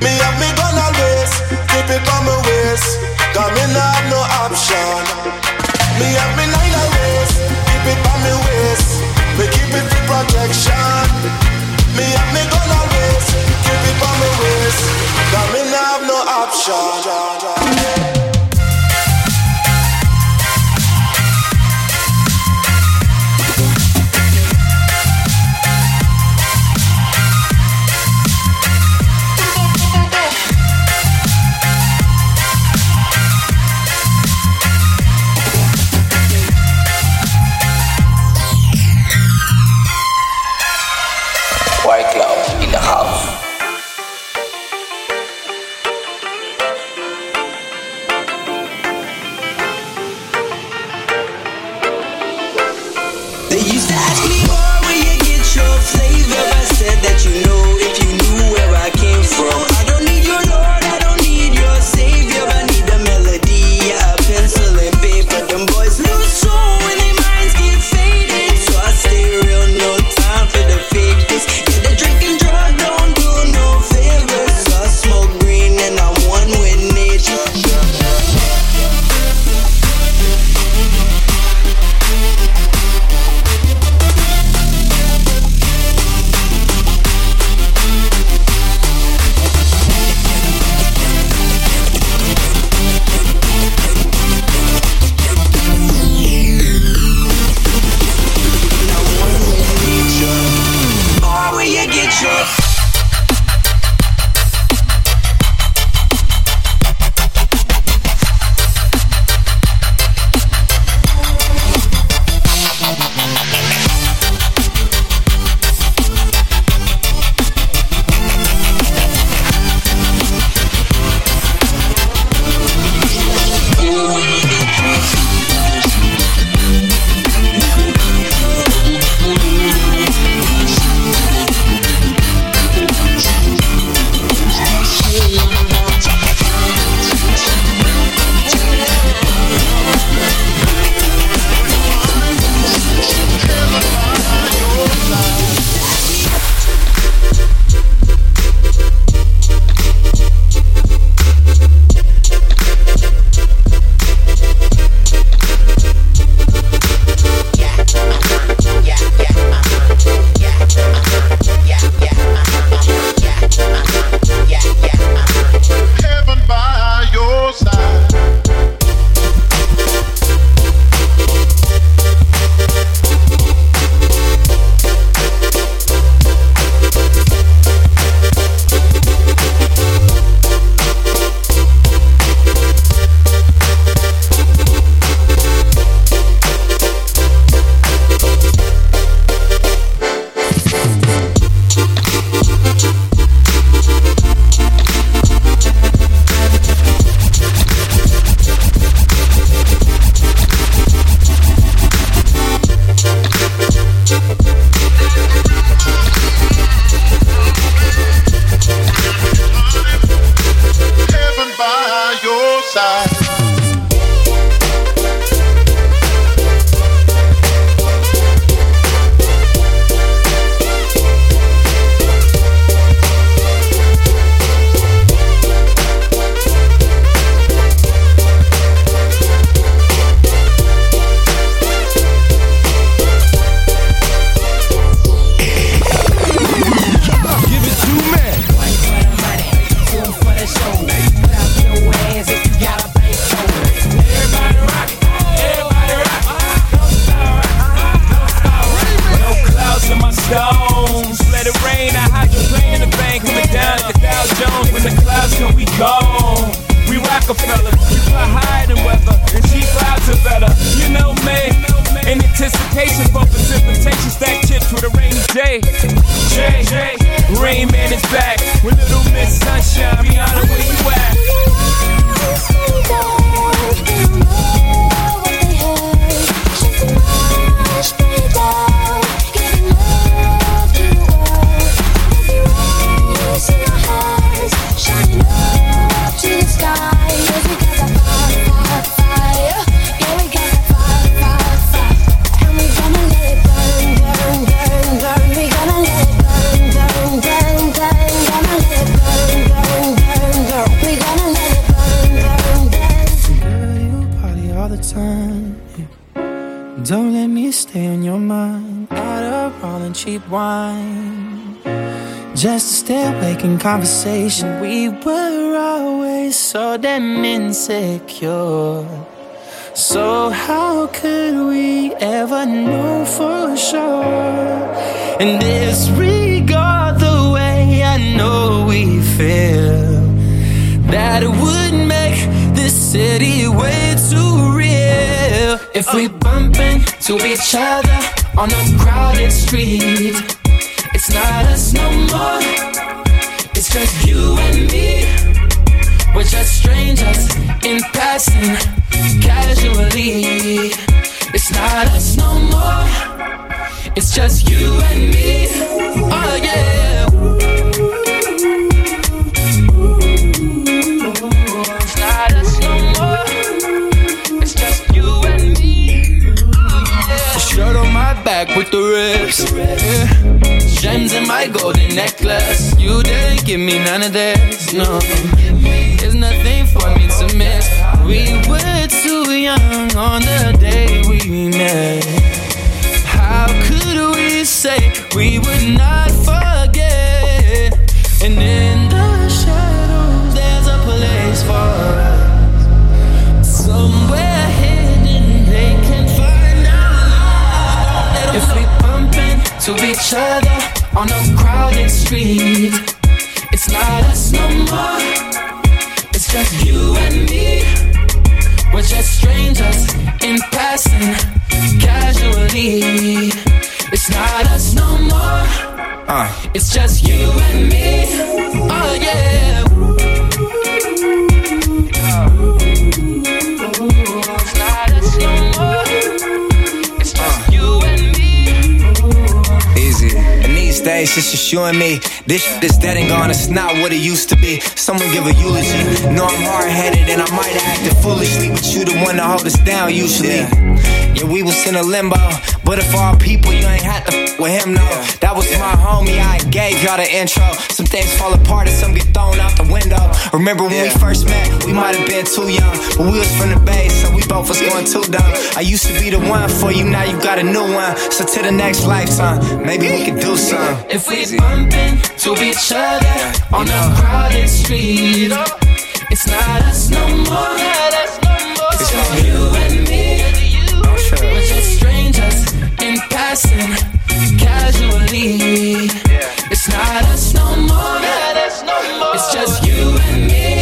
Me and me gun always, keep it on my waist. Cause me not have no option. Me and me anticipation for precipitation, stack chips with a rainy day. Jay, Rain Man is back with Little Miss Sunshine. Rihanna, where cheap wine. Just to stay awake in conversation. We were always so damn insecure. So, how could we ever know for sure? And disregard the way I know we feel. That it would make this city way too real. If we bump into each other on a crowded street. It's not us no more. It's just you and me. We're just strangers in passing, casually. It's not us no more. It's just you and me. Oh yeah. Back with the. Yeah. Gems in my golden necklace. You didn't give me none of this. No, there's nothing for me to miss. We were too young on the day we met. How could we say we would into each other on a crowded street, it's not us no more. It's just you and me. We're just strangers in passing, casually. It's not us no more. Uh. It's just you and me. Oh yeah. Days, it's just you and me. This shit is dead and gone, it's not what it used to be. Someone give a eulogy. Know I'm hard headed and I might have acted foolishly, but you the one to hold us down usually. Yeah, we was in a limbo, but if all people, you ain't had to f- with him, no. That was my homie, I gave y'all the intro. Some things fall apart and some get thrown out. Remember when we first met, we might have been too young, but we was from the bay, so we both was going too dumb. I used to be the one for you, now you got a new one. So to the next lifetime, maybe we could do something. If we bump into each other on a crowded street, it's not us no more. It's just you and me. We're just strangers in passing, casually. It's not us no more. It's just you and me.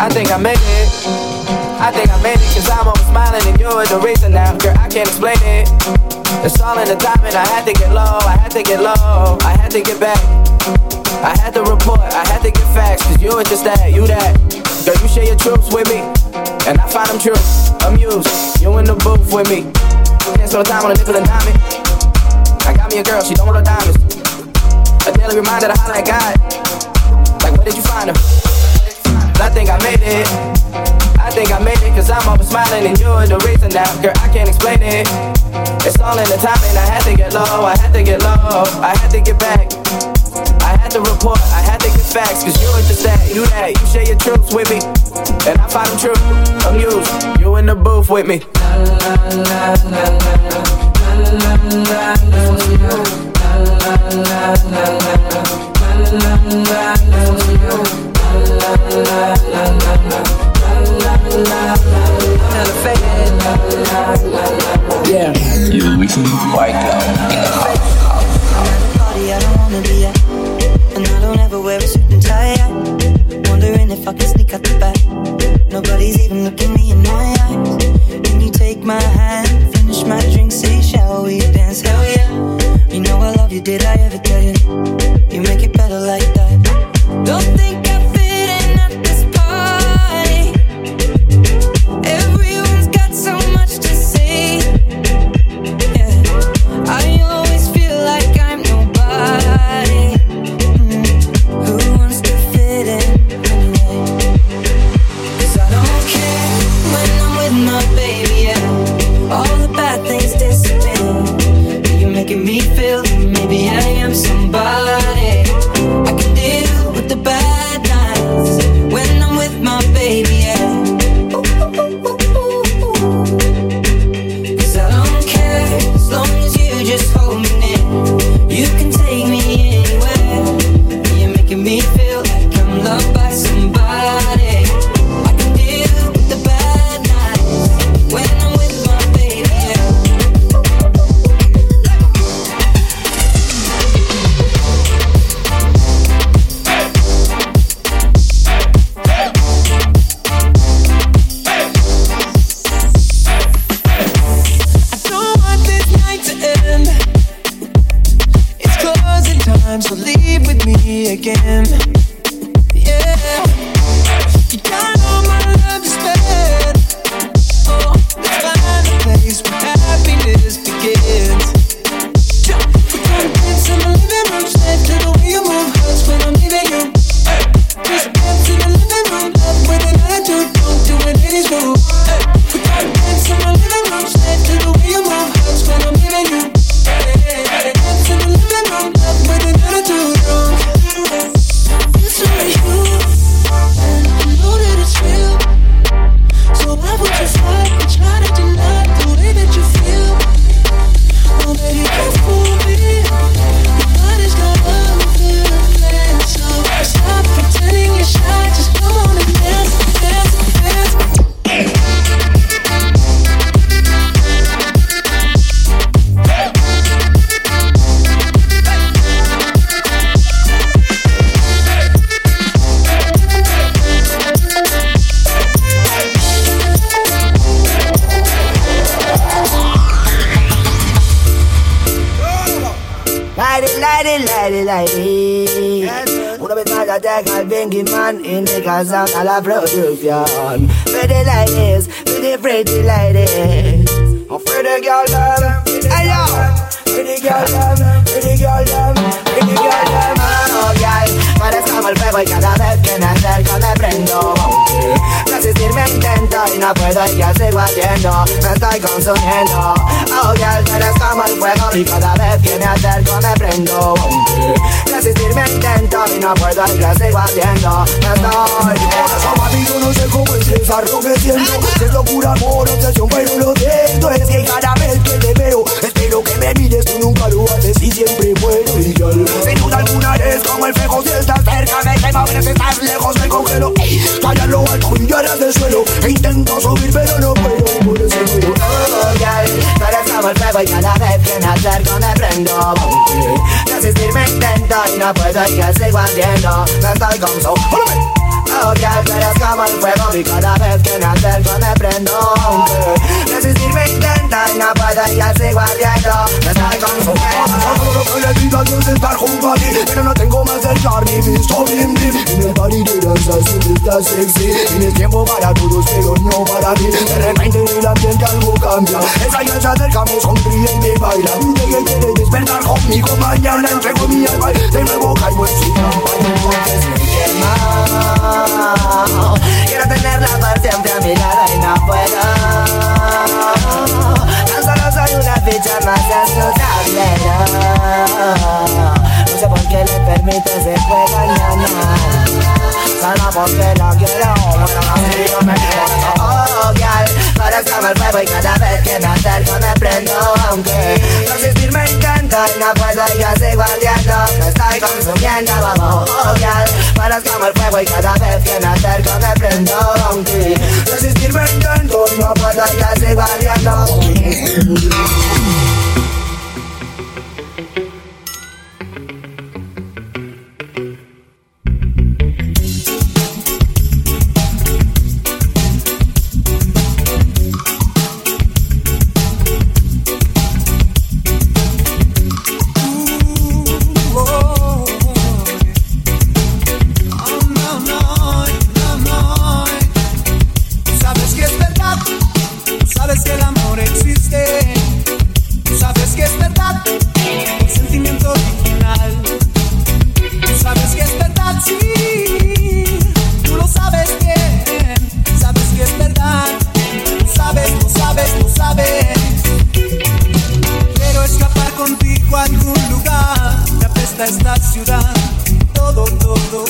I think I made it. I think I made it cause I'm always smiling and you're the reason now. Girl, I can't explain it. It's all in the timing. I had to get low, I had to get low, I had to get back. I had to report, I had to get facts, cause you ain't just that, you that. Girl, you share your truths with me, and I find them true. Amused, you in the booth with me. Can't spend time on a nickel and dime. I got me a girl, she don't want no diamonds. A daily reminder to at God. Like, where did you find her? I think I made it. I think I made it, cause I'm always smiling and you're the reason now. Girl, I can't explain it. It's all in the timing, I had to get low, I had to get low, I had to get back. I had to report, I had to get facts, cause you ain't just that, you that, you share your truths with me. And I find them true, amused, you in the booth with me. Yeah. You listen to White Guy. party I don't wanna be at. And I don't ever wear a suit and tie. Light it, light it, light it, light it. Una vez más ya llega el Bingy Man Indica sound a la producción. Pretty ladies, pretty pretty ladies Oh, pretty girl them Hey yo. Pretty girl them, pretty girl them Pretty girl them. Oh, girl Parezco el fuego y cada vez que me acerco me prendo. Resistir me intento y no puedo y ya sigo haciendo. Me estoy consumiendo. Oh, girl, y cada vez que me acerco me prendo Resistir me intento y no puedo y ya sigo haciendo. Estoy Mami, yo no sé cómo expresar lo que siento. Si es locura, amor, obsesión, pero lo siento. Es que cada vez que te veo Espero que me mires, tú nunca lo haces y siempre muero igual Sin duda alguna eres como el fuego si estás cerca me que a veces estás lejos me congelo. Calla lo alto y ya del suelo. E intento subir pero no puedo Por eso puedo Oh, girl, tú eres como el fuego y cada vez que me acerco me prendo Resistir me intento y no puedo y que sigo ardiendo. Me estoy con Oh, girl, tú como el fuego y cada vez que me acerco me prendo. Resistir me intento y no puedo y que sigo ardiendo. Me estoy consumiendo que le diga Dios es estar junto a ti Pero no tengo más del charlie visto blim blim En el party de danza siempre está sexy. Tienes tiempo para todos pero no para mí. De repente en el ambiente algo cambia. Esa ya se acerca, me sonríe y me baila. Dice que quiere despertar conmigo mañana Entrego mi alma. Y de nuevo caigo en su trampa Y entonces me quema Quiero tenerla por siempre a mi lado y no puedo. Tan solo soy una ficha más insustanciable No sé por qué le permite ese juego engañar Solo porque la quiero Bueno, así yo me quedo Oh, girl como el fuego y cada vez que me acerco me prendo Aunque resistir me intenta y no puedo y yo sigo ardiendo. Me estoy consumiendo, vamos, oh, girl como el fuego y cada vez que me acerco me prendo Aunque resistir me intento y no puedo y yo sigo ardiendo esta ciudad. Todo, todo